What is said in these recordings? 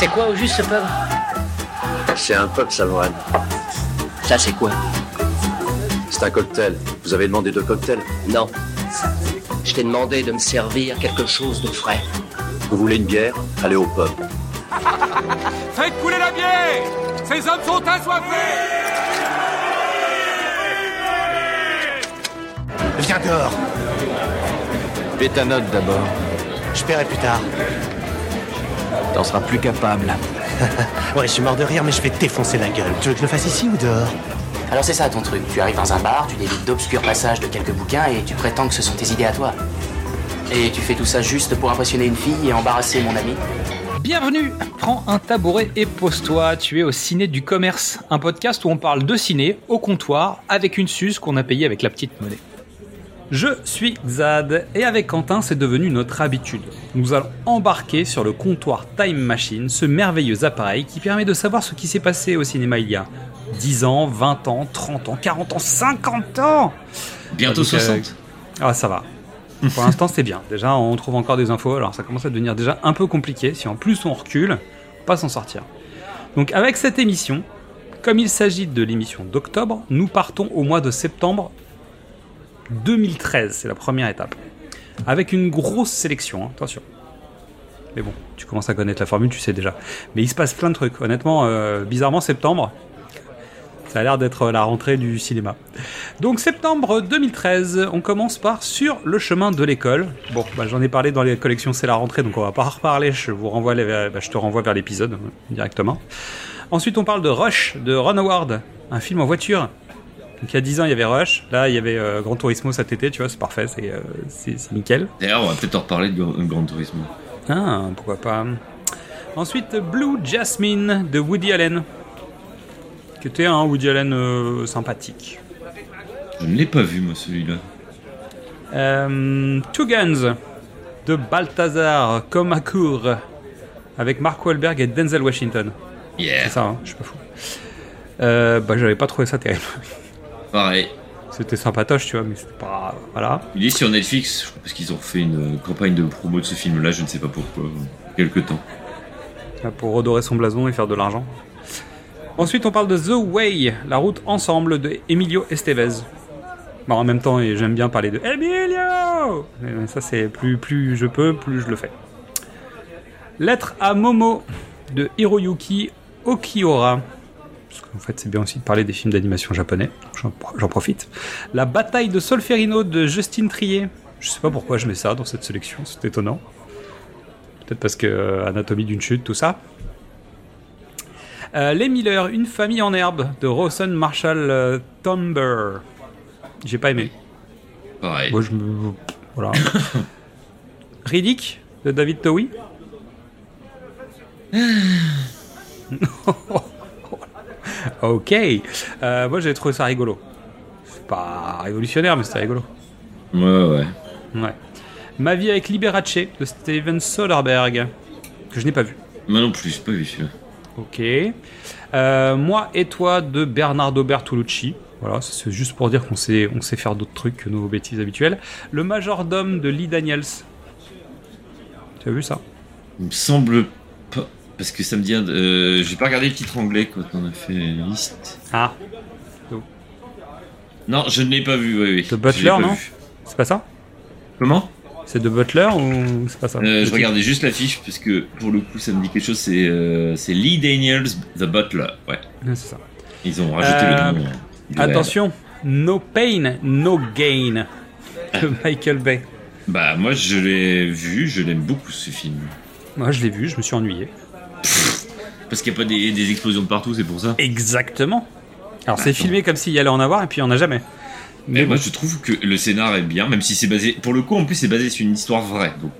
C'est quoi au juste ce pub C'est un pub, Salmohan. Ça c'est quoi C'est un cocktail. Vous avez demandé deux cocktails Non. Je t'ai demandé de me servir quelque chose de frais. Vous voulez une bière Allez au pub. Faites couler la bière Ces hommes sont assoiffés Viens dehors. Fais ta note d'abord. Je paierai plus tard. T'en seras plus capable. Ouais, je suis mort de rire, mais je vais te défoncer la gueule. Tu veux que je le fasse ici ou dehors? Alors c'est ça ton truc. Tu arrives dans un bar, tu délites d'obscurs passages de quelques bouquins et tu prétends que ce sont tes idées à toi. Et tu fais tout ça juste pour impressionner une fille et embarrasser mon ami Bienvenue Prends un tabouret et pose-toi, tu es au Ciné du Commerce, un podcast où on parle de ciné au comptoir avec une suce qu'on a payée avec la petite monnaie. Je suis Xad et avec Quentin c'est devenu notre habitude. Nous allons embarquer sur le comptoir Time Machine, ce merveilleux appareil qui permet de savoir ce qui s'est passé au cinéma il y a 10 ans, 20 ans, 30 ans, 40 ans, 50 ans Bientôt Donc, euh, 60. Ah ça va. Pour l'instant c'est bien. Déjà on trouve encore des infos, alors ça commence à devenir déjà un peu compliqué. Si en plus on recule, on pas s'en sortir. Donc avec cette émission, comme il s'agit de l'émission d'octobre, nous partons au mois de septembre 2013, c'est la première étape. Avec une grosse sélection, hein, attention. Mais bon, tu commences à connaître la formule, tu sais déjà. Mais il se passe plein de trucs. Honnêtement, euh, bizarrement, septembre, ça a l'air d'être la rentrée du cinéma. Donc septembre 2013, on commence par Sur le chemin de l'école. Bon, bah, j'en ai parlé dans les collections C'est la rentrée, donc on va pas reparler. Je vous renvoie, les- bah, je te renvoie vers l'épisode euh, directement. Ensuite, on parle de Rush de Ron Howard, un film en voiture. Donc il y a 10 ans, il y avait Rush. Là, il y avait euh, Gran Turismo cet été, tu vois, c'est parfait, c'est euh, c'est- c'est nickel. D'ailleurs, on va peut-être en reparler de Grand, Grand Turismo. Ah, pourquoi pas. Ensuite, Blue Jasmine de Woody Allen. Qui était un Woody Allen euh, sympathique. Je ne l'ai pas vu, moi, celui-là. Euh, Two Guns de Balthazar Comacour avec Mark Wahlberg et Denzel Washington. Yeah. C'est ça, hein, je suis pas fou. Euh, bah, j'avais pas trouvé ça terrible. Pareil. C'était sympatoche, tu vois, mais c'était pas. Voilà. Il est sur Netflix, parce qu'ils ont fait une euh, campagne de promo de ce film-là, je ne sais pas pourquoi. euh, Quelque temps. Là, Pour redorer son blason et faire de l'argent. Ensuite, on parle de The Way, la route ensemble de Emilio Estevez. Bon, en même temps, j'aime bien parler de Emilio Mais Ça, c'est plus, plus je peux, plus je le fais. Lettre à Momo de Hiroyuki Okiura. Parce qu'en fait, c'est bien aussi de parler des films d'animation japonais. J'en profite. La bataille de Solferino de Justine Trier. Je sais pas pourquoi je mets ça dans cette sélection, c'est étonnant. Peut-être parce que euh, Anatomie d'une chute, tout ça. Euh, Les Miller, une famille en herbe de Rawson Marshall euh, Tomber. J'ai pas aimé. Pareil. Moi, je me... Voilà. Riddick de David Towie. ok. Euh, moi, j'ai trouvé ça rigolo. C'est pas révolutionnaire, mais c'était rigolo. Ouais, ouais. Ouais. Ma vie avec Liberace de Steven Soderbergh, que je n'ai pas vu. Moi non plus, j'ai pas vu celui-là. Ok. Euh, moi et toi de Bernardo Bertolucci. Voilà, c'est juste pour dire qu'on sait, on sait faire d'autres trucs que nos bêtises habituelles. Le majordome de Lee Daniels. Tu as vu ça? Il me semble. Parce que ça me dit. Euh, j'ai pas regardé le titre anglais quand on a fait la liste. Ah, Non, je ne l'ai pas vu, oui, oui. The Butler, non c'est pas ça Comment C'est de Butler ou c'est pas ça Euh, Je regardais juste l'affiche parce que pour le coup ça me dit quelque chose. C'est euh, Lee Daniels, The Butler. Ouais. c'est ça. Ils ont rajouté Euh, le nom. euh, du Attention, No Pain, No Gain de Michael Bay. Bah moi je l'ai vu, je l'aime beaucoup ce film. Moi, je l'ai vu, je me suis ennuyé. Parce qu'il n'y a pas des, des explosions de partout, c'est pour ça. Exactement. Alors, c'est filmé comme s'il y allait en avoir, et puis il n'y en a jamais. Mais Mais moi bon, je trouve que le scénar est bien, même si c'est basé. Pour le coup, en plus, c'est basé sur une histoire vraie. Donc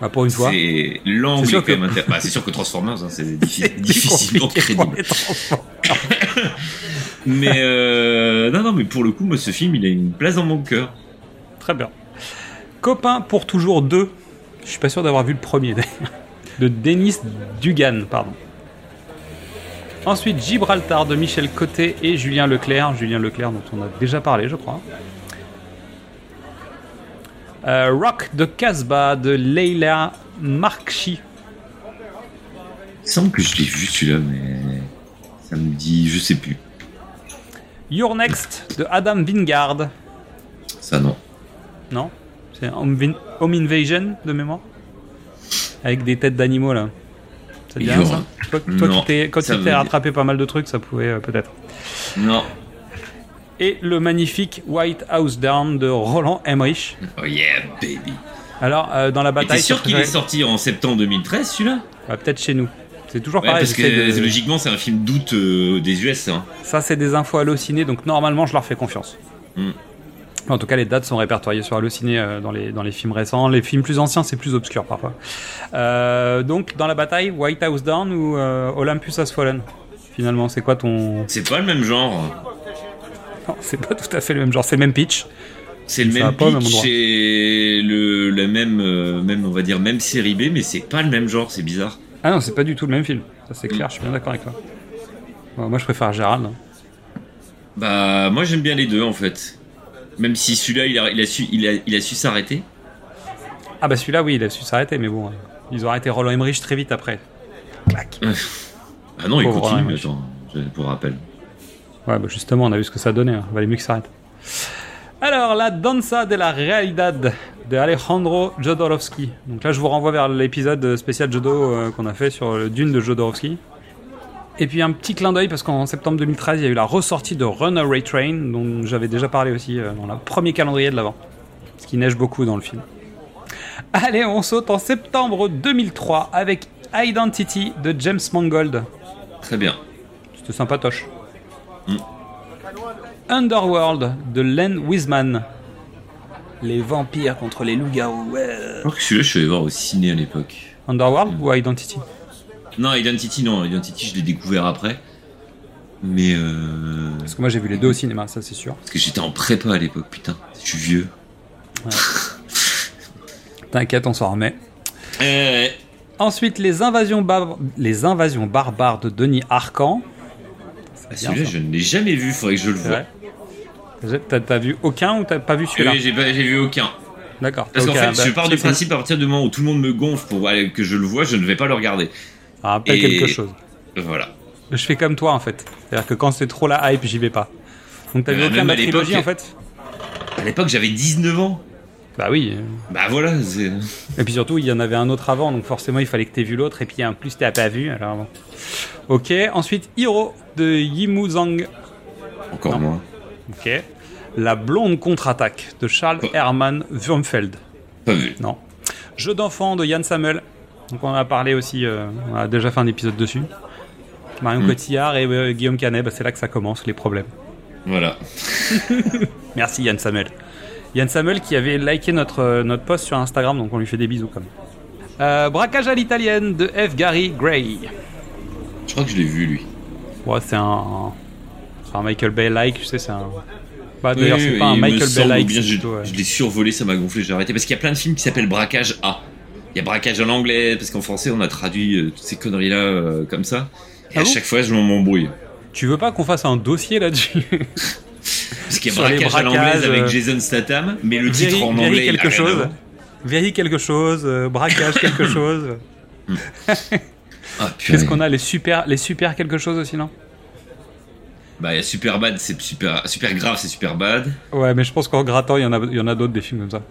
bah, pour une fois. c'est l'angle C'est sûr que- Bah, c'est sûr que Transformers, hein, c'est diffi- difficilement crédible. Mais euh, non, non, mais pour le coup, moi, ce film, il a une place dans mon cœur. Très bien. Copain pour toujours deux. Je suis pas sûr d'avoir vu le premier d'ailleurs. De Denis Dugan, pardon. Ensuite, Gibraltar de Michel Côté et Julien Leclerc. Julien Leclerc dont on a déjà parlé, je crois. Euh, Rock de Casbah de Leila Markchi. me semble que je l'ai vu celui-là, mais ça me dit, je sais plus. Your Next de Adam Wingard. Ça non. Non C'est Home Invasion de mémoire Avec des têtes d'animaux là. Ça te dit rien ça Toi, toi Non, qui t'es- quand tu t'es rattrapé pas mal de trucs, ça pouvait euh, peut-être. Non. Et le magnifique White House Down de Roland Emmerich. Oh yeah, baby. Alors, euh, dans la Et T'es bataille. sûr qu'il est sorti en septembre 2013 celui-là? Ouais, Peut-être chez nous. C'est toujours Ouais, pareil. parce que de- logiquement c'est un film d'août euh, des US. Hein. Ça, c'est des infos hallucinées, donc normalement, je leur fais confiance. Mm. En tout cas, les dates sont répertoriées sur Allociné euh, dans, les, dans les films récents. Les films plus anciens, c'est plus obscur parfois. Euh, donc, dans la bataille, White House Down ou euh, Olympus Has Fallen? Finalement, c'est quoi ton. C'est pas le même genre. Non, c'est pas tout à fait le même genre, c'est le même pitch. C'est le même pitch et le la même euh, même on va dire même série B mais c'est pas le même genre, c'est bizarre. Ah non, c'est pas du tout le même film. Ça, c'est clair, je suis bien d'accord avec toi. Bon, moi, je préfère Gérald. hein. Bah moi j'aime bien les deux en fait. Même si celui-là il a, il a su il a, il a su s'arrêter. Ah, bah celui-là, oui, il a su s'arrêter, mais bon, euh, ils ont arrêté Roland Emmerich très vite après. Clac. Ah non, il Pauvre continue, attends, pour rappel. Ouais, bah justement, on a vu ce que ça donnait. hein. Valait mieux que ça s'arrête. Alors, la Danza de la Realidad de Alejandro Jodorowsky. Donc là, je vous renvoie vers l'épisode spécial Jodo euh, qu'on a fait sur le Dune de Jodorowsky. Et puis un petit clin d'œil parce qu'en septembre 2013, il y a eu la ressortie de Runaway Train, dont j'avais déjà parlé aussi euh, dans le premier calendrier de l'avant. Ce qui neige beaucoup dans le film. Allez, on saute en septembre 2003 avec Identity de James Mangold. Très bien. C'était sympatoche. Mm. Underworld de Len Wiseman. Les vampires contre les loups-garous. ouais. Je crois que celui-là je suis allé voir au ciné à l'époque. Underworld ou Identity? Non, Identity non, Identity je l'ai découvert après. Mais euh... Parce que moi j'ai vu les deux au cinéma, ça c'est sûr. parce que j'étais en prépa à l'époque, putain, je suis vieux. T'inquiète, on s'en remet. Euh, Ensuite, les invasions, bar- les invasions barbares de Denis Arcan. ah, celui-là je ne l'ai jamais vu, faudrait que je le voie. T'as t'as vu aucun ou t'as pas vu celui-là Oui, j'ai pas- j'ai vu aucun. D'accord. Parce qu'en fait, bah, je pars du principe à partir du moment où tout le monde me gonfle pour que je le vois, je ne vais pas le regarder. Ça rappelle Et- quelque chose. Voilà. Je fais comme toi en fait. C'est-à-dire que quand c'est trop la hype, j'y vais pas. Donc t'as vu Euh, aucun de à la trilogie en fait À l'époque, j'avais 19 ans. Bah oui. Bah voilà. Et puis surtout, il y en avait un autre avant, donc forcément, il fallait que tu aies vu l'autre, et puis en plus, tu n'as pas vu, alors bon. Ok, ensuite, Hiro de Yimu Zhang. Encore Non. moins. Ok. La blonde contre-attaque de Charles Oh. Hermann Wurmfeld. Pas vu. Non. Jeu d'enfant de Yann Samuel. Donc on a parlé aussi, euh, on a déjà fait un épisode dessus. Marion Mm. Cotillard et euh, Guillaume Canet, bah, c'est là que ça commence, les problèmes. Voilà. Merci Yann Samuel. Yann Samuel qui avait liké notre, euh, notre post sur Instagram, donc on lui fait des bisous quand même. Euh, braquage à l'italienne de F. Gary Gray. Je crois que je l'ai vu, lui. Ouais, c'est un, c'est un Michael Bay-like, tu sais, c'est un. Bah, d'ailleurs, Oui, c'est oui, pas un Michael Bay-like, je, ouais. je l'ai survolé, ça m'a gonflé, j'ai arrêté. Parce qu'il y a plein de films qui s'appellent Braquage A. Il y a Braquage en anglais, parce qu'en français, on a traduit euh, toutes ces conneries-là euh, comme ça. Et Ah à chaque fois, je m'embrouille. Tu veux pas qu'on fasse un dossier là-dessus? Parce qu'il y a Braquage à l'anglaise avec euh, Jason Statham, mais le titre en anglais, quelque chose. Very quelque chose, braquage quelque chose. Qu'est-ce qu'on a les super, les super quelque chose aussi, non? Bah, il y a Super Bad, c'est super, super grave, c'est Super Bad. Ouais, mais je pense qu'en grattant, il y en a, il y en a d'autres des films comme ça.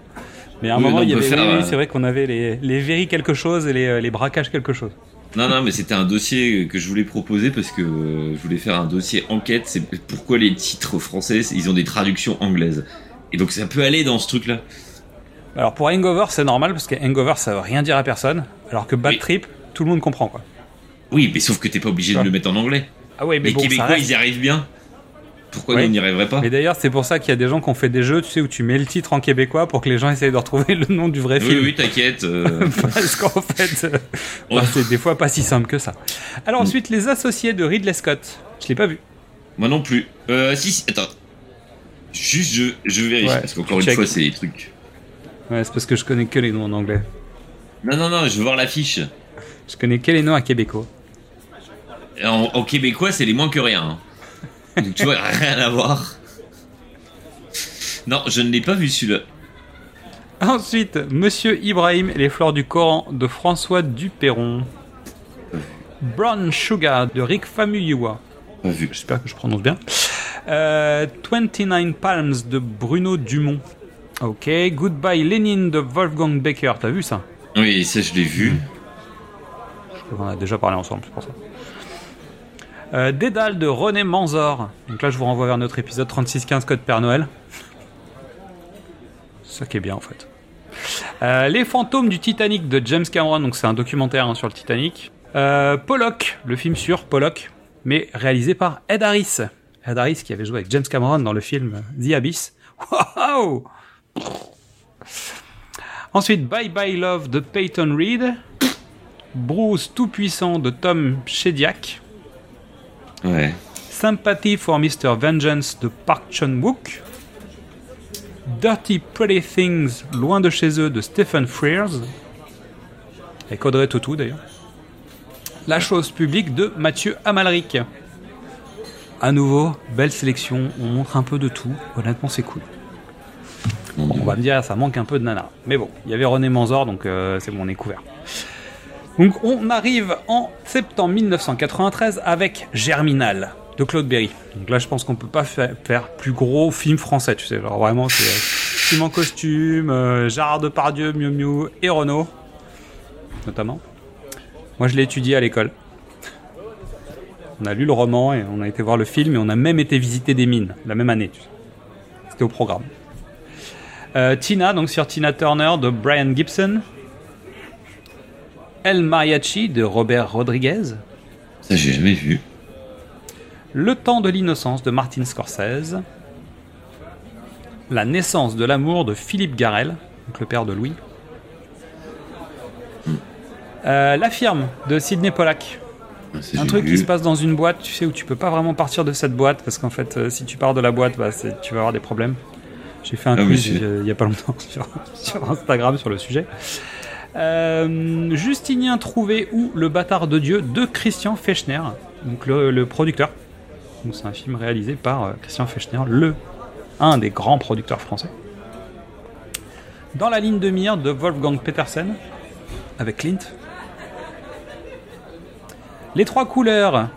Mais à un Oui, moment, il y avait, faire, oui, oui, euh, c'est vrai qu'on avait les, les quelque chose et les, euh, les braquages quelque chose. Non, non, mais c'était un dossier que je voulais proposer parce que euh, je voulais faire un dossier enquête. C'est pourquoi les titres français, ils ont des traductions anglaises. Et donc ça peut aller dans ce truc-là. Alors pour Hangover, c'est normal parce que Hangover, ça veut rien dire à personne. Alors que Bad. Trip, tout le monde comprend quoi. Oui, mais sauf que t'es pas obligé de le mettre en anglais. Ah ouais, mais les bon, ça Québécois, reste. ils y arrivent bien. Pourquoi Oui. nous, arriverait pas Mais d'ailleurs, c'est pour ça qu'il y a des gens qui ont fait des jeux, tu sais, où tu mets le titre en québécois pour que les gens essayent de retrouver le nom du vrai Oui, film. oui, t'inquiète. euh, Parce qu'en fait, euh, bah, c'est des fois pas si simple que ça. Alors Mm. ensuite, les associés de Ridley Scott. Je l'ai pas vu. Moi non plus. Euh, si, si, attends. Juste, je, je vérifie, Ouais, parce qu'encore une fois, c'est des trucs. Ouais, c'est parce que je connais que les noms en anglais. Non, non, non, je veux voir l'affiche. Je connais que les noms à québécois. En, en québécois, c'est les moins que rien. hein. Donc tu vois, rien à voir. Non, je ne l'ai pas vu celui-là. Ensuite, Monsieur Ibrahim et les fleurs du Coran de François Duperron. Brown Sugar de Rick Famuyiwa. Vu. J'espère que je prononce bien. Euh, 29 Palms de Bruno Dumont. Ok. Goodbye Lenin de Wolfgang Becker. T'as vu ça? Oui, ça je l'ai vu. On en a déjà parlé ensemble, c'est pour ça. Euh, Dédale de René Manzor. Donc là, je vous renvoie vers notre épisode 3615 Code Père Noël. Ça qui est bien en fait. Euh, Les fantômes du Titanic de James Cameron. Donc c'est un documentaire hein, sur le Titanic. Euh, Pollock, le film sur Pollock, mais réalisé par Ed Harris. Ed Harris qui avait joué avec James Cameron dans le film The Abyss. Wow Ensuite, Bye Bye Love de Peyton Reed. Bruce Tout-Puissant de Tom Shediac. Ouais. Sympathy for Mr. Vengeance de Park Chan-wook. Dirty Pretty Things, loin de chez eux de Stephen Frears. Avec Audrey Tautou d'ailleurs. La chose publique de Mathieu Amalric. À nouveau, belle sélection, on montre un peu de tout. Honnêtement, c'est cool. Bon, on va me dire, ça manque un peu de nana. Mais bon, il y avait René Manzor, donc euh, c'est bon, on est couvert. Donc on arrive en septembre 1993 avec Germinal de Claude Berry. Donc là, je pense qu'on peut pas fa- faire plus gros film français, tu sais. Genre vraiment, c'est euh, film en costume, euh, Gérard Depardieu, Miu Miu et Renault, notamment. Moi, je l'ai étudié à l'école. On a lu le roman et on a été voir le film et on a même été visiter des mines la même année. tu sais. C'était au programme. Euh, Tina, donc sur Tina Turner de Brian Gibson. El Mariachi de Robert Rodriguez. Ça j'ai jamais vu. Le temps de l'innocence de Martin Scorsese. La naissance de l'amour de Philippe Garel, donc le père de Louis. Euh, la firme de Sidney Pollack. Ah, Un truc vu. qui se passe dans une boîte, tu sais, où tu peux pas vraiment partir de cette boîte parce qu'en fait, euh, si tu pars de la boîte, bah, tu vas avoir des problèmes. J'ai fait un Ah quiz il y a pas longtemps sur, sur Instagram sur le sujet. Euh, Justinien Trouvé ou Le bâtard de Dieu de Christian Fechner, donc le, producteur. C'est un film réalisé par euh, Christian Fechner, le un des grands producteurs français. Dans la ligne de mire de Wolfgang Petersen avec Clint. Les trois couleurs,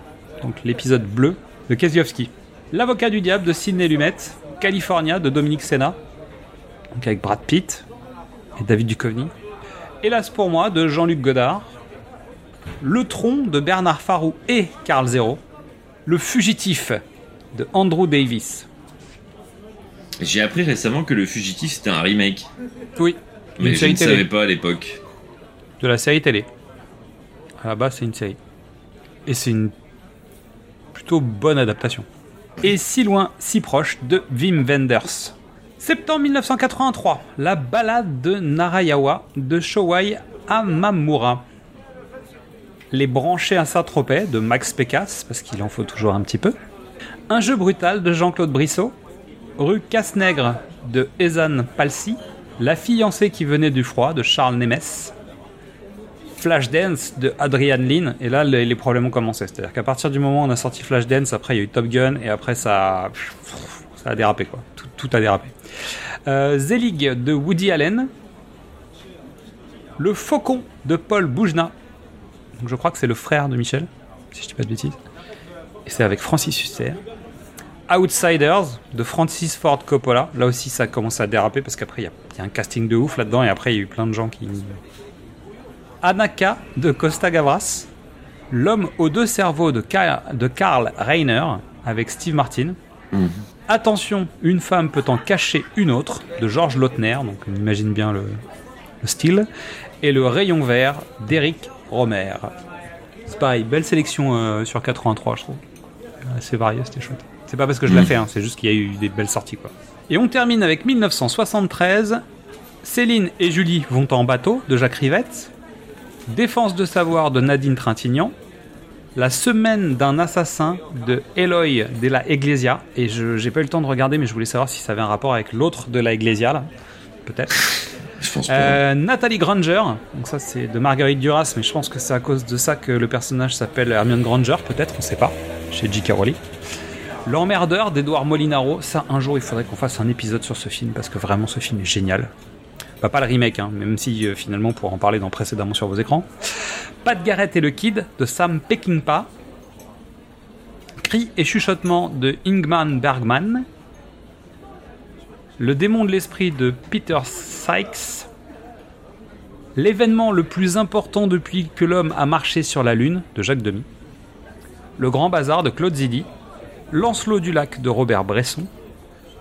donc l'épisode bleu de Kieslowski. L'avocat du diable de Sidney Lumet. California de Dominique Senna, donc avec Brad Pitt et David Duchovny. Hélas pour moi de Jean-Luc Godard. Le tronc de Bernard Farou et Carl Zero. Le fugitif de Andrew Davis. J'ai appris récemment que le fugitif c'était un remake. Oui, Mais une je ne télé. savais pas à l'époque. de la série télé. À la base, c'est une série. Et c'est une plutôt bonne adaptation. Et si loin, si proche de Wim Wenders. Septembre 1983, la balade de Narayawa de Showai Amamura. Les branchés à Saint-Tropez de Max Pécasse, parce qu'il en faut toujours un petit peu. Un jeu brutal de Jean-Claude Brissot. Rue Casse-Nègre de Ezan Palsy. La fiancée qui venait du froid de Charles Nemes. Flashdance de Adrian Lin, et là les, les problèmes ont commencé. C'est-à-dire qu'à partir du moment où on a sorti Flashdance, après il y a eu Top Gun, et après ça, ça a dérapé quoi. Tout, a dérapé. Euh, Zelig de Woody Allen, Le Faucon de Paul Boujna, donc je crois que c'est le frère de Michel, si je dis pas de bêtises, et c'est avec Francis Huster. Outsiders de Francis Ford Coppola, là aussi ça commence à déraper parce qu'après il y, a- un casting de ouf là-dedans, et après il y a eu plein de gens qui, Anaka de Costa Gavras, L'homme aux deux cerveaux de, Ka- de Karl Reiner avec Steve Martin. Attention, une femme peut en cacher une autre de Georges Lautner, donc on imagine bien le, le style. Et le rayon vert d'Eric Romer. C'est pareil, belle sélection euh, sur 83, je trouve. Assez varié, c'était chouette. C'est pas parce que je l'ai fait, hein, c'est juste qu'il y a eu des belles sorties. quoi. Et on termine avec 1973. Céline et Julie vont en bateau de Jacques Rivette. Défense de savoir de Nadine Trintignant. La semaine d'un assassin de Eloy de la Iglesia. Et je j'ai pas eu le temps de regarder, mais je voulais savoir si ça avait un rapport avec l'autre de la Iglesia, là. Peut-être. Je pense pas. Euh, Nathalie Granger. Donc, ça, c'est de Marguerite Duras, mais je pense que c'est à cause de ça que le personnage s'appelle Hermione Granger, peut-être, on sait pas. Chez J.K. Rowling. L'emmerdeur d'Edouard Molinaro. Ça, un jour, il faudrait qu'on fasse un épisode sur ce film, parce que vraiment, ce film est génial. Bah, pas le remake, hein, même si euh, finalement, pour en parler dans précédemment sur vos écrans. Pat Garrett et le Kid de Sam Peckinpah. Cris et chuchotements de Ingman Bergman. Le démon de l'esprit de Peter Sykes. L'événement le plus important depuis que l'homme a marché sur la Lune de Jacques Demy. Le grand bazar de Claude Zidi. Lancelot du lac de Robert Bresson.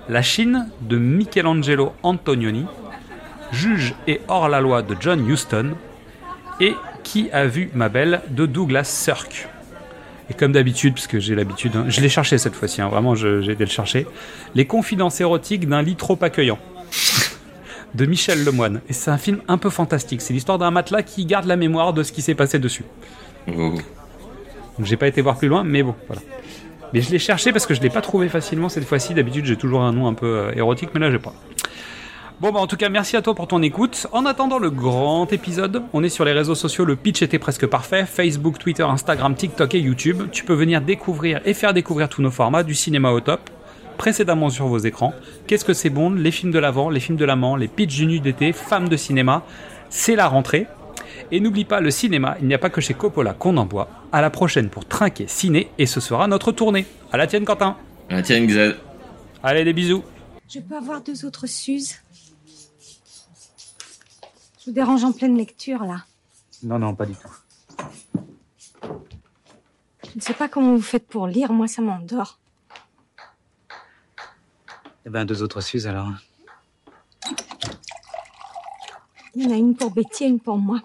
La Chine de Michelangelo Antonioni. Juge et hors-la-loi de John Huston. Et Qui a vu ma belle de Douglas Sirk. Et comme d'habitude, parce que j'ai l'habitude, hein, je l'ai cherché cette fois-ci, hein, vraiment j'ai été le chercher. Les confidences érotiques d'un lit trop accueillant. de Michel Lemoine. Et c'est un film un peu fantastique. C'est l'histoire d'un matelas qui garde la mémoire de ce qui s'est passé dessus. Oh. Donc j'ai pas été voir plus loin, mais bon, voilà. Mais je l'ai cherché parce que je l'ai pas trouvé facilement cette fois-ci. D'habitude, j'ai toujours un nom un peu euh, érotique, mais là, j'ai pas. Bon, bah en tout cas, merci à toi pour ton écoute. En attendant le grand épisode, on est sur les réseaux sociaux. Le pitch était presque parfait. Facebook, Twitter, Instagram, TikTok et YouTube. Tu peux venir découvrir et faire découvrir tous nos formats du cinéma au top. Précédemment sur vos écrans. Qu'est-ce que c'est bon? Les films de l'avant, les films de l'amant, les pitchs du nu d'été, femmes de cinéma. C'est la rentrée. Et n'oublie pas, le cinéma, il n'y a pas que chez Coppola qu'on en boit. À la prochaine pour trinquer ciné et ce sera notre tournée. À la tienne, Quentin. Ah, tiens, Xad. Allez, des bisous. Je peux avoir deux autres Suzes Je vous dérange en pleine lecture, là. Non, non, pas du tout. Je ne sais pas comment vous faites pour lire, moi ça m'endort. Eh ben, deux autres Suzes alors. Il y en a une pour Betty et une pour moi.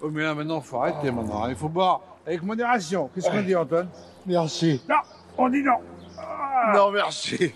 Oh, mais là, maintenant, faut arrêter maintenant. Il faut boire avec modération. Qu'est-ce qu'on dit, Antoine? Merci. Non, on dit non. Non, merci.